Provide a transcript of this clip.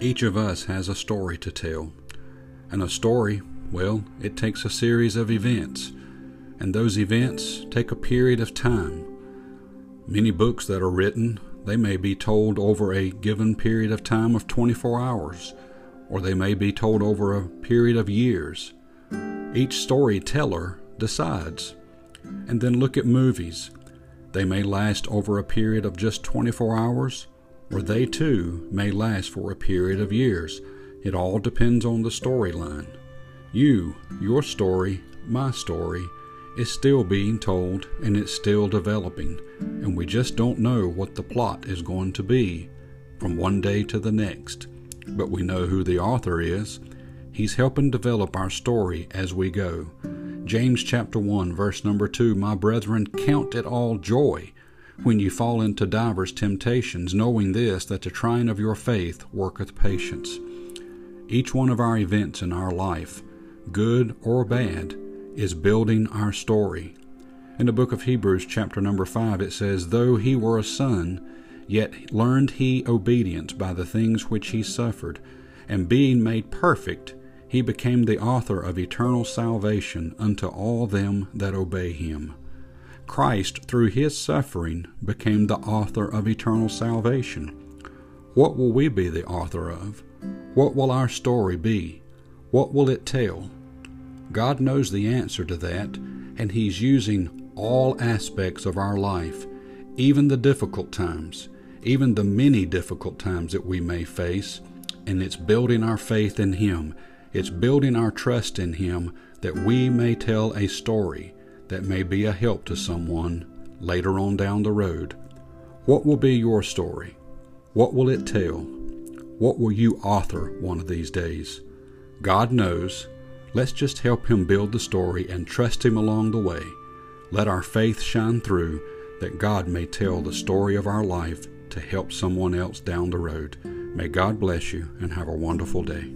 Each of us has a story to tell. And a story, well, it takes a series of events. And those events take a period of time. Many books that are written, they may be told over a given period of time of 24 hours, or they may be told over a period of years. Each storyteller decides. And then look at movies. They may last over a period of just 24 hours, or they too may last for a period of years. It all depends on the storyline. You, your story, my story, is still being told and it's still developing, and we just don't know what the plot is going to be from one day to the next. But we know who the author is. He's helping develop our story as we go. James chapter 1 verse number 2 My brethren count it all joy when you fall into divers temptations, knowing this, that the trying of your faith worketh patience. Each one of our events in our life, good or bad, is building our story. In the book of Hebrews, chapter number 5, it says, Though he were a son, yet learned he obedience by the things which he suffered, and being made perfect, he became the author of eternal salvation unto all them that obey him. Christ, through his suffering, became the author of eternal salvation. What will we be the author of? What will our story be? What will it tell? God knows the answer to that, and He's using all aspects of our life, even the difficult times, even the many difficult times that we may face, and it's building our faith in Him. It's building our trust in Him that we may tell a story that may be a help to someone later on down the road. What will be your story? What will it tell? What will you author one of these days? God knows. Let's just help Him build the story and trust Him along the way. Let our faith shine through that God may tell the story of our life to help someone else down the road. May God bless you and have a wonderful day.